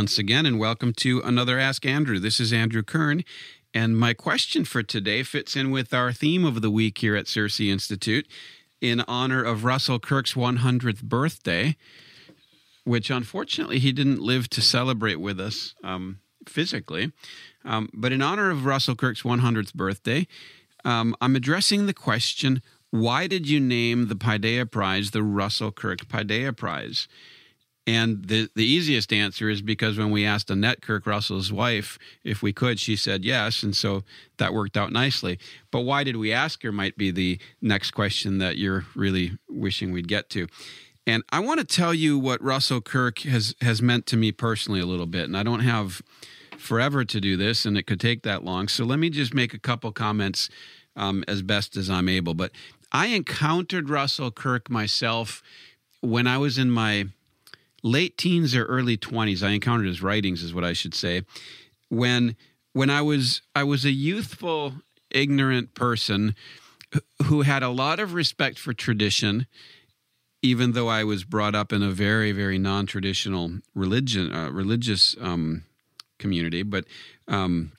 Once again, and welcome to another Ask Andrew. This is Andrew Kern, and my question for today fits in with our theme of the week here at CiRCE Institute in honor of Russell Kirk's 100th birthday, which unfortunately he didn't live to celebrate with us um, physically. Um, but in honor of Russell Kirk's 100th birthday, um, I'm addressing the question why did you name the Paideia Prize the Russell Kirk Paideia Prize? And the, the easiest answer is because when we asked Annette Kirk Russell's wife if we could, she said yes. And so that worked out nicely. But why did we ask her might be the next question that you're really wishing we'd get to. And I want to tell you what Russell Kirk has, has meant to me personally a little bit. And I don't have forever to do this, and it could take that long. So let me just make a couple comments um, as best as I'm able. But I encountered Russell Kirk myself when I was in my late teens or early 20s. I encountered his writings, is what I should say. When when I was I was a youthful, ignorant person who had a lot of respect for tradition, even though I was brought up in a very very non traditional religion uh, religious um, community, but. Um,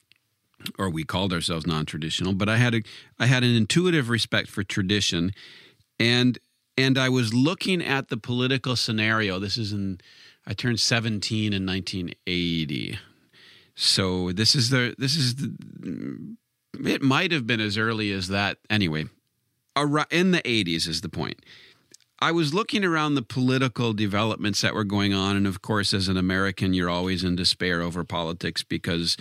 or we called ourselves non-traditional, but I had a I had an intuitive respect for tradition, and and I was looking at the political scenario. This is in I turned 17 in 1980, so this is the this is the it might have been as early as that anyway. In the 80s is the point. I was looking around the political developments that were going on, and of course, as an American, you're always in despair over politics because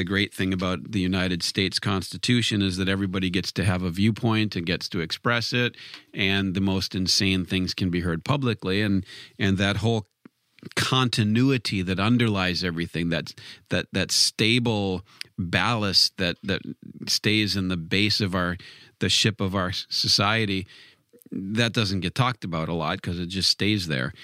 the great thing about the United States Constitution is that everybody gets to have a viewpoint and gets to express it, and the most insane things can be heard publicly, and and that whole continuity that underlies everything that that that stable ballast that that stays in the base of our the ship of our society that doesn't get talked about a lot because it just stays there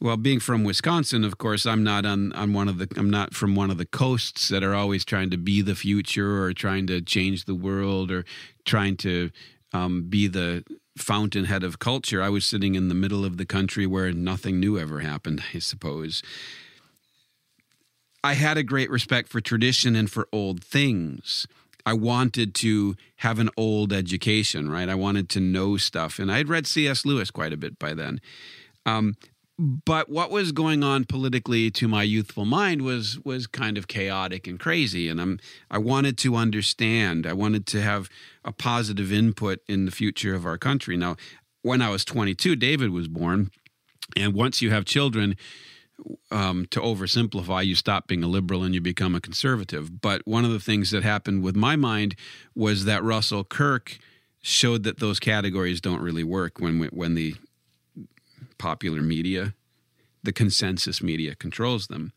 well, being from Wisconsin, of course, I'm not on, on one of the I'm not from one of the coasts that are always trying to be the future or trying to change the world or trying to um, be the fountainhead of culture. I was sitting in the middle of the country where nothing new ever happened, I suppose. I had a great respect for tradition and for old things. I wanted to have an old education, right? I wanted to know stuff. And I'd read C.S. Lewis quite a bit by then. Um, but what was going on politically to my youthful mind was was kind of chaotic and crazy. And i'm i wanted to understand. I wanted to have a positive input in the future of our country. Now when i was 22 david was born. And once you have children um, to oversimplify, you stop being a liberal and you become a conservative. But one of the things that happened with my mind was that Russell Kirk showed that those categories don't really work when when the popular media, the consensus media controls them.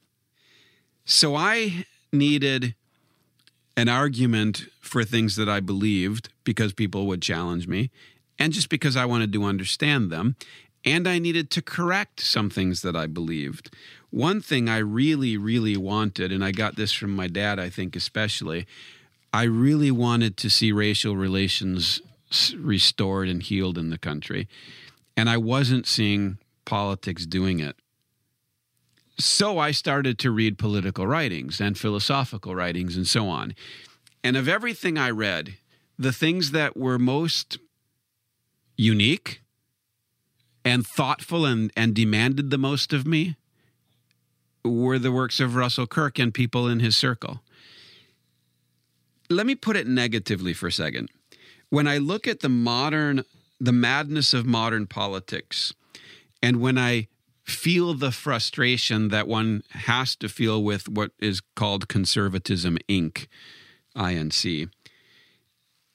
So I needed an argument for things that I believed because people would challenge me, and just because I wanted to understand them. And I needed to correct some things that I believed. One thing I really, really wanted, and I got this from my dad, I think, especially, I really wanted to see racial relations restored and healed in the country. And I wasn't seeing politics doing it. So I started to read political writings and philosophical writings and so on. And of everything I read, the things that were most unique and thoughtful and, and demanded the most of me were the works of Russell Kirk and people in his circle. Let me put it negatively for a second. When I look at the modern the madness of modern politics. And when I feel the frustration that one has to feel with what is called conservatism inc INC.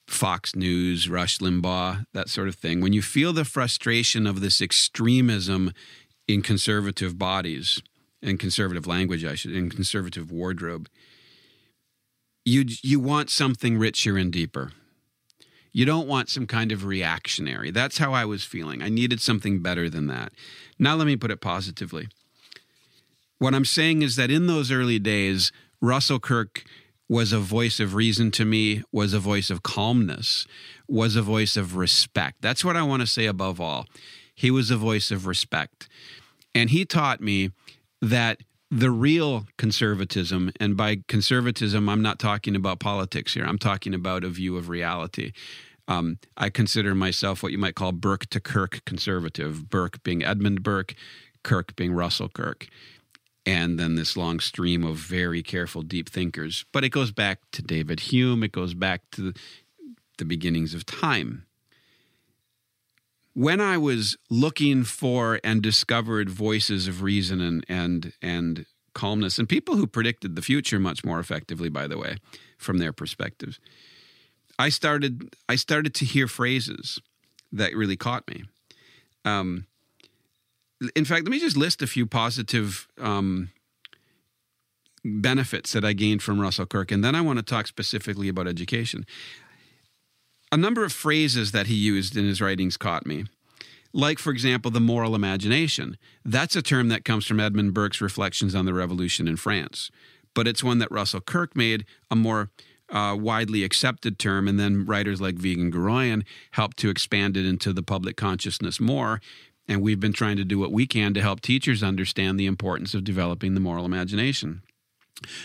Fox News, Rush Limbaugh, that sort of thing. When you feel the frustration of this extremism in conservative bodies and conservative language, I should, in conservative wardrobe, you you want something richer and deeper. You don't want some kind of reactionary. That's how I was feeling. I needed something better than that. Now let me put it positively. What I'm saying is that in those early days, Russell Kirk was a voice of reason to me, was a voice of calmness, was a voice of respect. That's what I want to say above all. He was a voice of respect. And he taught me that the real conservatism, and by conservatism, I'm not talking about politics here, I'm talking about a view of reality. Um, I consider myself what you might call Burke to Kirk conservative, Burke being Edmund Burke, Kirk being Russell Kirk and then this long stream of very careful, deep thinkers. But it goes back to David Hume, it goes back to the beginnings of time. When I was looking for and discovered voices of reason and, and, and calmness, and people who predicted the future much more effectively, by the way, from their perspectives, I started, I started to hear phrases that really caught me. Um, in fact, let me just list a few positive um, benefits that I gained from Russell Kirk, and then I want to talk specifically about education. A number of phrases that he used in his writings caught me. Like, for example, the moral imagination. That's a term that comes from Edmund Burke's Reflections on the Revolution in France, but it's one that Russell Kirk made a more uh, widely accepted term, and then writers like Vigen Guroian helped to expand it into the public consciousness more. And we've been trying to do what we can to help teachers understand the importance of developing the moral imagination.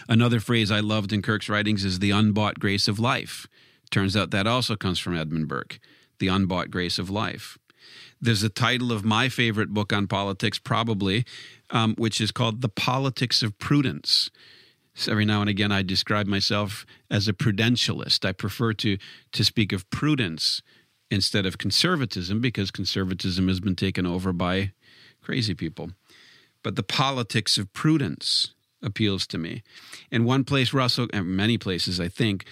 Another phrase I loved in Kirk's writings is the unbought grace of life. Turns out that also comes from Edmund Burke, the unbought grace of life. There's a title of my favorite book on politics, probably, um, which is called The Politics of Prudence. So every now and again, I describe myself as a prudentialist. I prefer to, to speak of prudence instead of conservatism because conservatism has been taken over by crazy people. But the politics of prudence appeals to me. In one place, Russell, and many places, I think,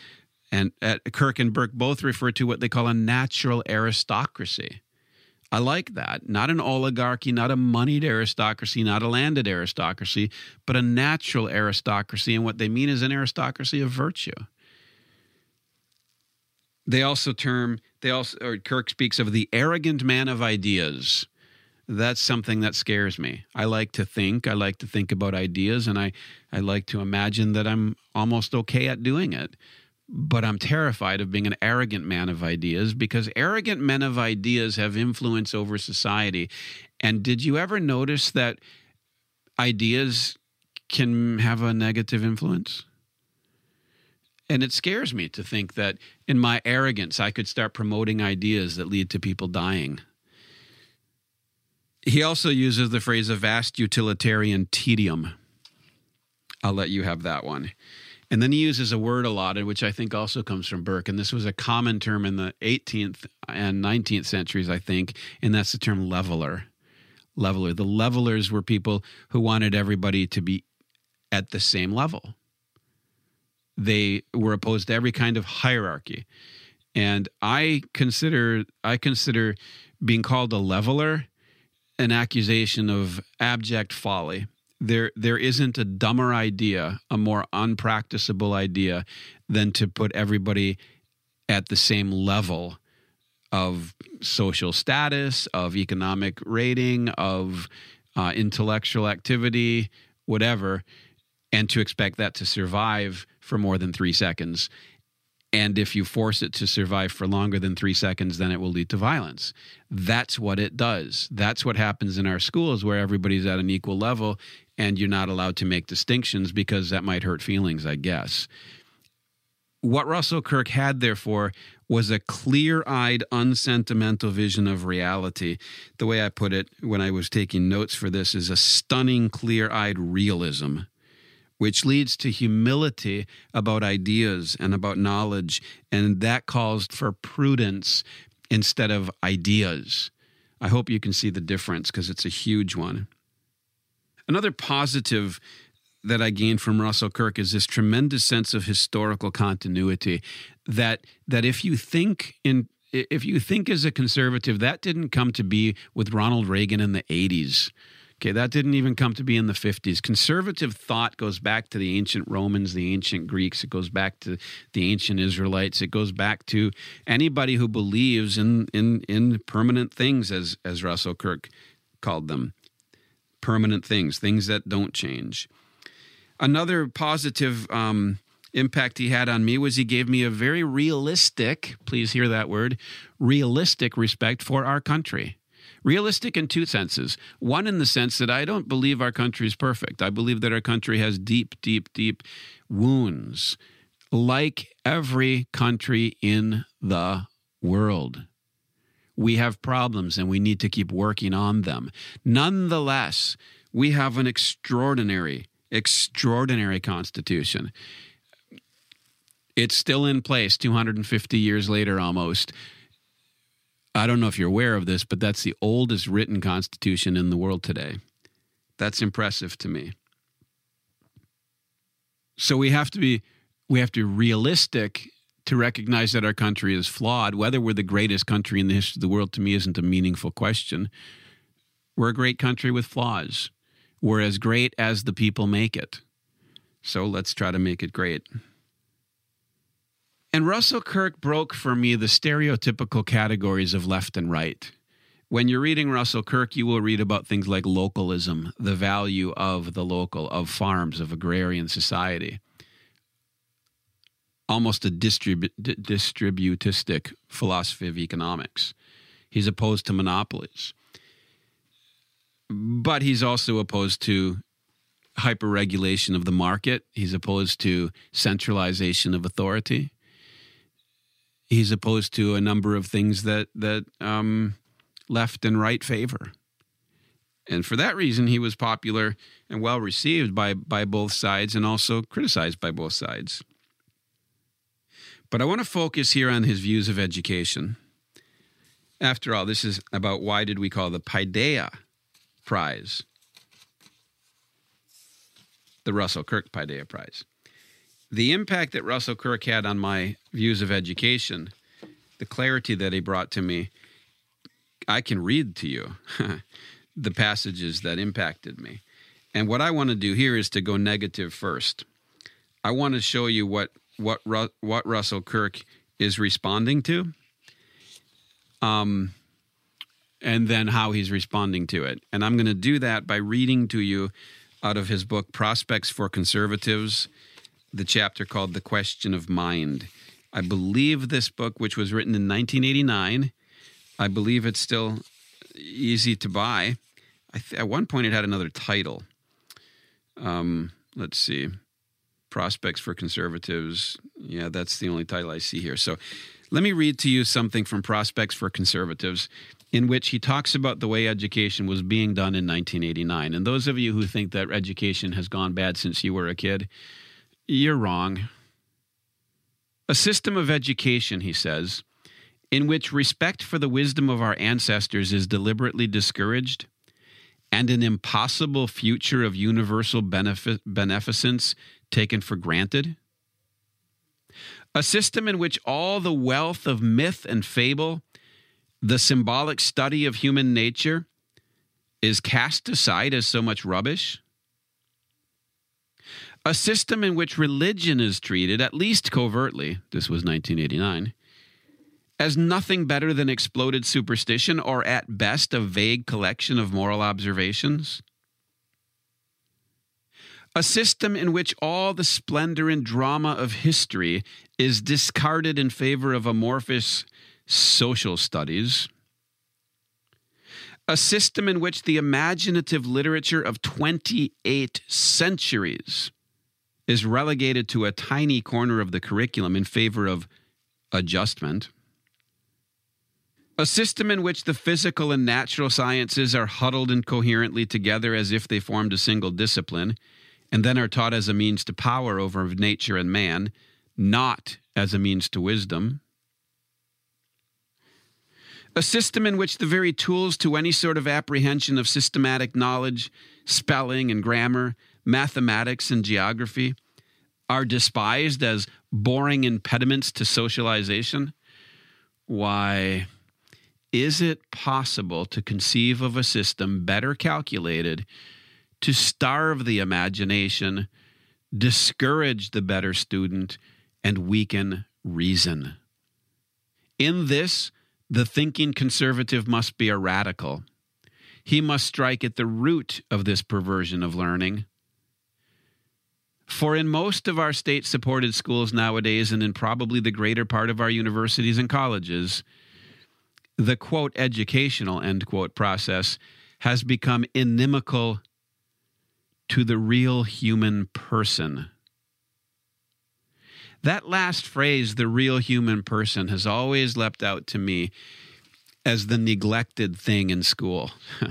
and at Kirk and Burke both refer to what they call a natural aristocracy. I like that. Not an oligarchy, not a moneyed aristocracy, not a landed aristocracy, but a natural aristocracy. And what they mean is an aristocracy of virtue. They also term they also or Kirk speaks of the arrogant man of ideas. That's something that scares me. I like to think, I like to think about ideas and I I like to imagine that I'm almost okay at doing it. But I'm terrified of being an arrogant man of ideas because arrogant men of ideas have influence over society. And did you ever notice that ideas can have a negative influence? And it scares me to think that in my arrogance, I could start promoting ideas that lead to people dying. He also uses the phrase a vast utilitarian tedium. I'll let you have that one. And then he uses a word a lot, which I think also comes from Burke. And this was a common term in the 18th and 19th centuries, I think. And that's the term leveler. Leveler. The levelers were people who wanted everybody to be at the same level they were opposed to every kind of hierarchy. And I consider I consider being called a leveler an accusation of abject folly. There there isn't a dumber idea, a more unpracticable idea than to put everybody at the same level of social status, of economic rating, of uh, intellectual activity, whatever, and to expect that to survive for more than three seconds. And if you force it to survive for longer than three seconds, then it will lead to violence. That's what it does. That's what happens in our schools where everybody's at an equal level and you're not allowed to make distinctions because that might hurt feelings, I guess. What Russell Kirk had, therefore, was a clear eyed, unsentimental vision of reality. The way I put it when I was taking notes for this is a stunning, clear eyed realism which leads to humility about ideas and about knowledge. And that calls for prudence instead of ideas. I hope you can see the difference because it's a huge one. Another positive that I gained from Russell Kirk is this tremendous sense of historical continuity that that if you think in if you think as a conservative that didn't come to be with Ronald Reagan in the 80s Okay, that didn't even come to be in the 50s. Conservative thought goes back to the ancient Romans, the ancient Greeks, it goes back to the ancient Israelites, it goes back to anybody who believes in in in permanent things as as Russell Kirk called them. Permanent things, things that don't change. Another positive um, impact he had on me was he gave me a very realistic, please hear that word, realistic respect for our country. Realistic in two senses. One, in the sense that I don't believe our country is perfect. I believe that our country has deep, deep, deep wounds, like every country in the world. We have problems and we need to keep working on them. Nonetheless, we have an extraordinary, extraordinary Constitution. It's still in place 250 years later almost. I don't know if you're aware of this, but that's the oldest written constitution in the world today. That's impressive to me. So we have to be we have to be realistic to recognize that our country is flawed. Whether we're the greatest country in the history of the world to me isn't a meaningful question. We're a great country with flaws. We're as great as the people make it. So let's try to make it great. And Russell Kirk broke for me the stereotypical categories of left and right. When you're reading Russell Kirk, you will read about things like localism, the value of the local, of farms, of agrarian society. Almost a distribu- distributistic philosophy of economics. He's opposed to monopolies. But he's also opposed to hyperregulation of the market. He's opposed to centralization of authority he's opposed to a number of things that that um, left and right favor. And for that reason, he was popular and well received by, by both sides and also criticized by both sides. But I want to focus here on his views of education. After all, this is about why did we call the Paideia Prize the Russell Kirk Paideia Prize the impact that Russell Kirk had on my views of education, the clarity that he brought to me, I can read to you the passages that impacted me. And what I want to do here is to go negative first. I want to show you what what what Russell Kirk is responding to, um, and then how he's responding to it. And I'm going to do that by reading to you out of his book Prospects for Conservatives the chapter called The Question of Mind. I believe this book, which was written in 1989, I believe it's still easy to buy. Th- at one point, it had another title. Um, let's see. Prospects for Conservatives. Yeah, that's the only title I see here. So let me read to you something from Prospects for Conservatives, in which he talks about the way education was being done in 1989. And those of you who think that education has gone bad since you were a kid, you're wrong. A system of education, he says, in which respect for the wisdom of our ancestors is deliberately discouraged and an impossible future of universal benefic- beneficence taken for granted. A system in which all the wealth of myth and fable, the symbolic study of human nature, is cast aside as so much rubbish a system in which religion is treated, at least covertly, this was 1989, as nothing better than exploded superstition or at best a vague collection of moral observations. A system in which all the splendor and drama of history is discarded in favor of amorphous social studies. A system in which the imaginative literature of 28 centuries is relegated to a tiny corner of the curriculum in favor of adjustment. A system in which the physical and natural sciences are huddled incoherently together as if they formed a single discipline, and then are taught as a means to power over nature and man, not as a means to wisdom. A system in which the very tools to any sort of apprehension of systematic knowledge, spelling, and grammar mathematics, and geography are despised as boring impediments to socialization? Why, is it possible to conceive of a system better calculated to starve the imagination, discourage the better student, and weaken reason? In this, the thinking conservative must be a radical. He must strike at the root of this perversion of learning. For in most of our state supported schools nowadays, and in probably the greater part of our universities and colleges, the quote educational end quote process has become inimical to the real human person. That last phrase, the real human person, has always leapt out to me as the neglected thing in school.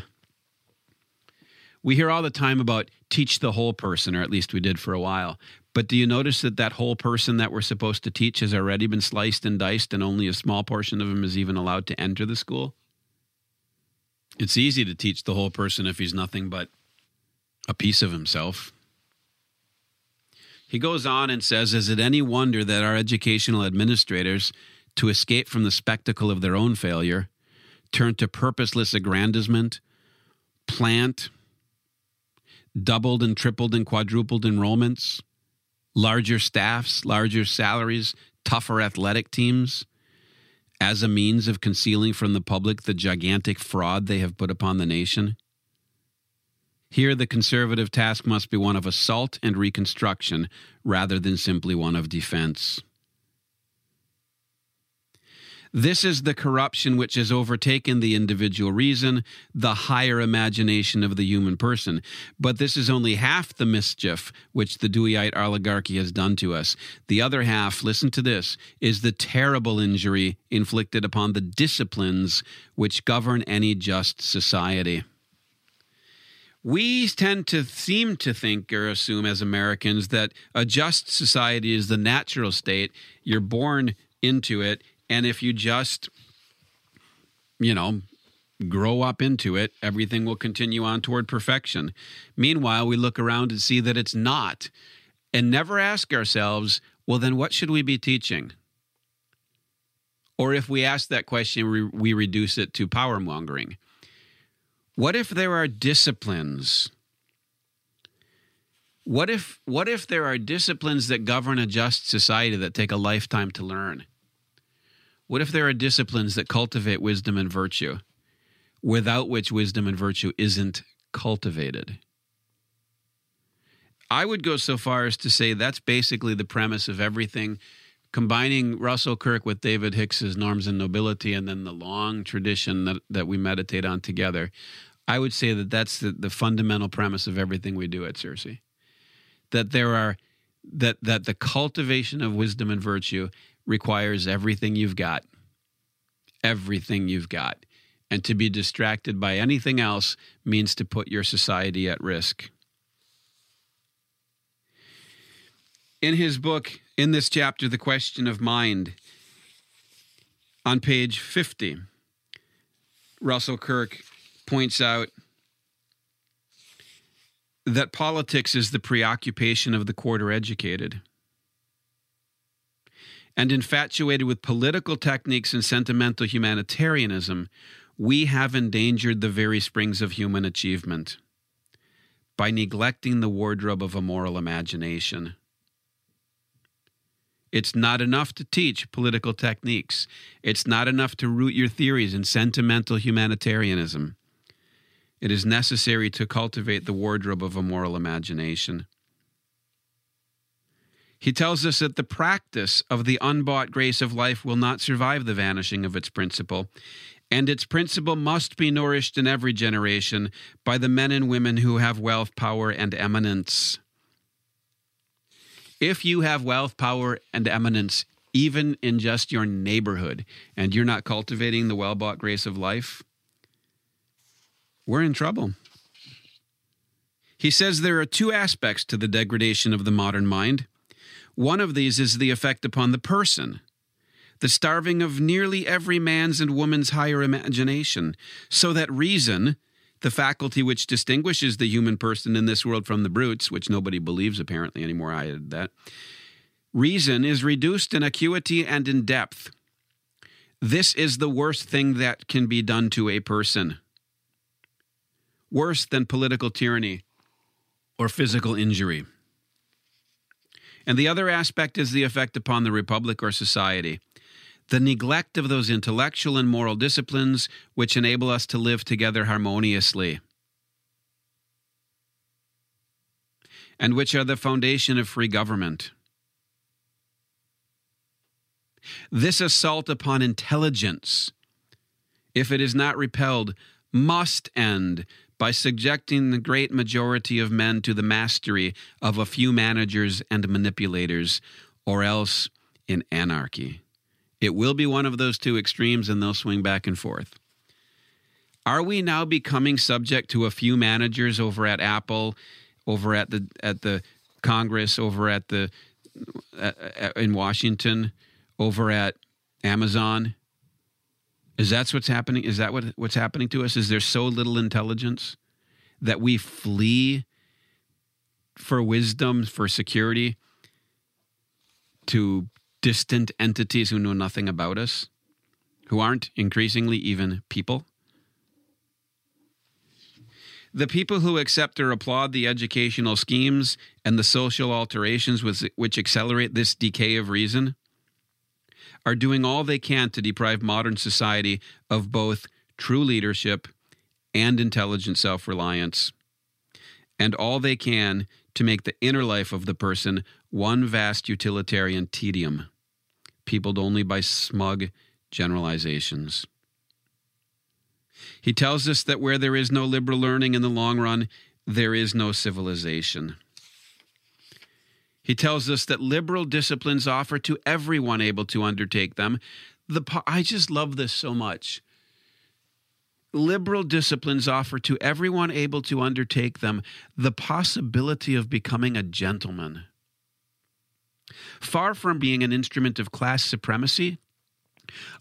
we hear all the time about teach the whole person, or at least we did for a while. But do you notice that that whole person that we're supposed to teach has already been sliced and diced, and only a small portion of him is even allowed to enter the school? It's easy to teach the whole person if he's nothing but a piece of himself. He goes on and says Is it any wonder that our educational administrators, to escape from the spectacle of their own failure, turn to purposeless aggrandizement, plant doubled and tripled and quadrupled enrollments, larger staffs, larger salaries, tougher athletic teams as a means of concealing from the public the gigantic fraud they have put upon the nation? Here, the conservative task must be one of assault and reconstruction rather than simply one of defense. This is the corruption which has overtaken the individual reason, the higher imagination of the human person. But this is only half the mischief which the Deweyite oligarchy has done to us. The other half, listen to this, is the terrible injury inflicted upon the disciplines which govern any just society. We tend to seem to think or assume as Americans that a just society is the natural state. You're born into it and if you just, you know, grow up into it, everything will continue on toward perfection. Meanwhile, we look around and see that it's not, and never ask ourselves, well, then what should we be teaching? Or if we ask that question, we, we reduce it to power mongering. What if there are disciplines? What if, what if there are disciplines that govern a just society that take a lifetime to learn? What if there are disciplines that cultivate wisdom and virtue, without which wisdom and virtue isn't cultivated? I would go so far as to say that's basically the premise of everything. Combining Russell Kirk with David Hicks's Norms and Nobility and then the long tradition that, that we meditate on together, I would say that that's the, the fundamental premise of everything we do at Circe. That there are that that the cultivation of wisdom and virtue requires everything you've got. Everything you've got. And to be distracted by anything else means to put your society at risk. In his book, in this chapter, The Question of Mind, on page 50, Russell Kirk points out that politics is the preoccupation of the quarter educated and infatuated with political techniques and sentimental humanitarianism, we have endangered the very springs of human achievement by neglecting the wardrobe of a moral imagination. It's not enough to teach political techniques. It's not enough to root your theories in sentimental humanitarianism. It is necessary to cultivate the wardrobe of a moral imagination. He tells us that the practice of the unbought grace of life will not survive the vanishing of its principle, and its principle must be nourished in every generation by the men and women who have wealth, power, and eminence. If you have wealth, power, and eminence, even in just your neighborhood, and you're not cultivating the well bought grace of life, we're in trouble. He says there are two aspects to the degradation of the modern mind. One of these is the effect upon the person, the starving of nearly every man's and woman's higher imagination, so that reason, the faculty which distinguishes the human person in this world from the brutes, which nobody believes apparently anymore. I added that. Reason is reduced in acuity and in depth. This is the worst thing that can be done to a person. Worse than political tyranny or physical injury. And the other aspect is the effect upon the republic or society. The neglect of those intellectual and moral disciplines which enable us to live together harmoniously, and which are the foundation of free government. This assault upon intelligence, if it is not repelled, must end by subjecting the great majority of men to the mastery of a few managers and manipulators, or else in anarchy. It will be one of those two extremes, and they'll swing back and forth. Are we now becoming subject to a few managers over at Apple, over at the at the Congress, over at the uh, in Washington, over at Amazon? Is that what's happening? Is that what, what's happening to us? Is there so little intelligence that we flee for wisdom, for security to distant entities who know nothing about us, who aren't increasingly even people? The people who accept or applaud the educational schemes and the social alterations which accelerate this decay of reason are doing all they can to deprive modern society of both true leadership and intelligent self reliance, and all they can to make the inner life of the person one vast utilitarian tedium, peopled only by smug generalizations. He tells us that where there is no liberal learning in the long run, there is no civilization. He tells us that liberal disciplines offer to everyone able to undertake them. The I just love this so much. Liberal disciplines offer to everyone able to undertake them the possibility of becoming a gentleman. Far from being an instrument of class supremacy,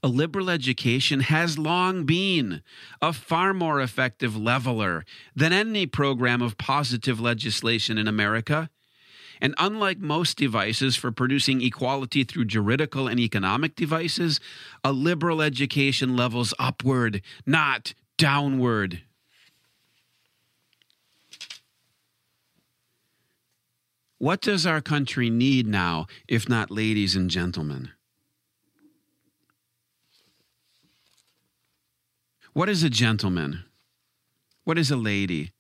a liberal education has long been a far more effective leveler than any program of positive legislation in America. And unlike most devices for producing equality through juridical and economic devices, a liberal education levels upward, not downward. What does our country need now, if not ladies and gentlemen? What is a gentleman? What is a lady?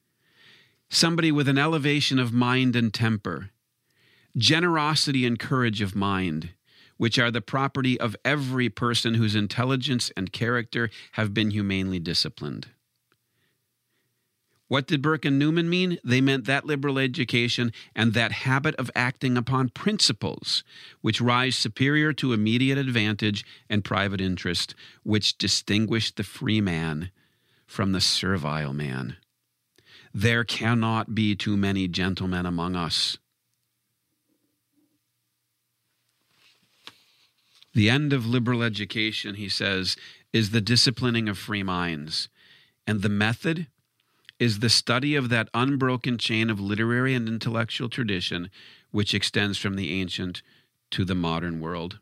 Somebody with an elevation of mind and temper generosity and courage of mind, which are the property of every person whose intelligence and character have been humanely disciplined. What did Burke and Newman mean? They meant that liberal education and that habit of acting upon principles which rise superior to immediate advantage and private interest, which distinguish the free man from the servile man. There cannot be too many gentlemen among us. The end of liberal education, he says, is the disciplining of free minds. And the method is the study of that unbroken chain of literary and intellectual tradition which extends from the ancient to the modern world.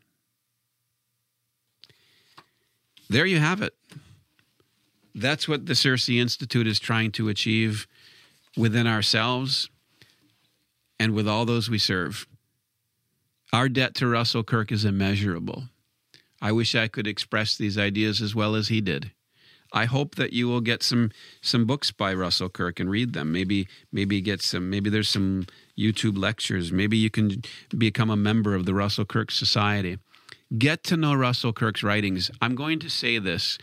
There you have it. That's what the Circe Institute is trying to achieve within ourselves and with all those we serve. Our debt to Russell Kirk is immeasurable. I wish I could express these ideas as well as he did. I hope that you will get some some books by Russell Kirk and read them. Maybe maybe get some maybe there's some YouTube lectures. Maybe you can become a member of the Russell Kirk Society. Get to know Russell Kirk's writings. I'm going to say this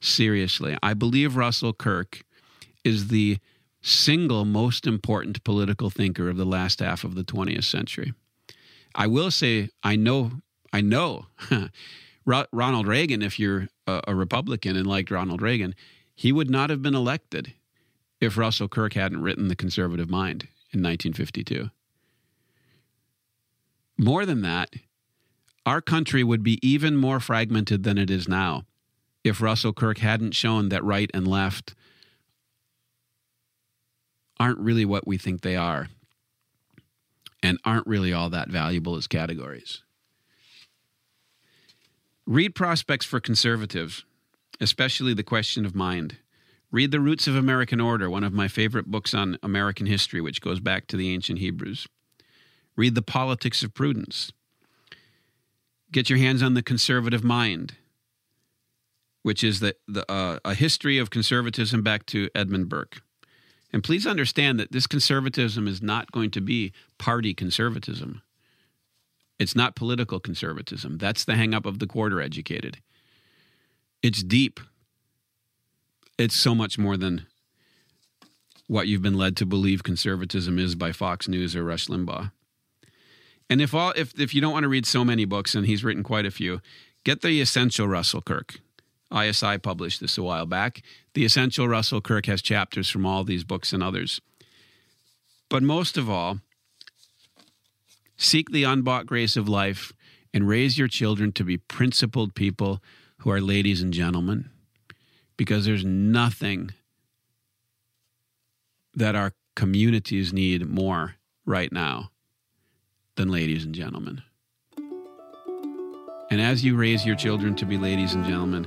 seriously. I believe Russell Kirk is the single most important political thinker of the last half of the 20th century. I will say, I know, I know Ronald Reagan, if you're a, Republican and liked Ronald Reagan, he would not have been elected if Russell Kirk hadn't written The Conservative Mind in 1952. More than that, our country would be even more fragmented than it is now if Russell Kirk hadn't shown that right and left aren't really what we think they are and aren't really all that valuable as categories. Read Prospects for Conservatives, especially The Question of Mind. Read The Roots of American Order, one of my favorite books on American history, which goes back to the ancient Hebrews. Read The Politics of Prudence. Get your hands on The Conservative Mind, which is the, the, uh, a history of conservatism back to Edmund Burke. And please understand that this conservatism is not going to be party conservatism. It's not political conservatism. That's the hangup of the quarter educated. It's deep. It's so much more than what you've been led to believe conservatism is by Fox News or Rush Limbaugh. And if all if if you don't want to read so many books, and he's written quite a few, get the essential Russell Kirk. ISI published this a while back. The Essential Russell Kirk has chapters from all these books and others. But most of all, seek the unbought grace of life and raise your children to be principled people who are ladies and gentlemen. Because there's nothing that our communities need more right now than ladies and gentlemen. And as you raise your children to be ladies and gentlemen,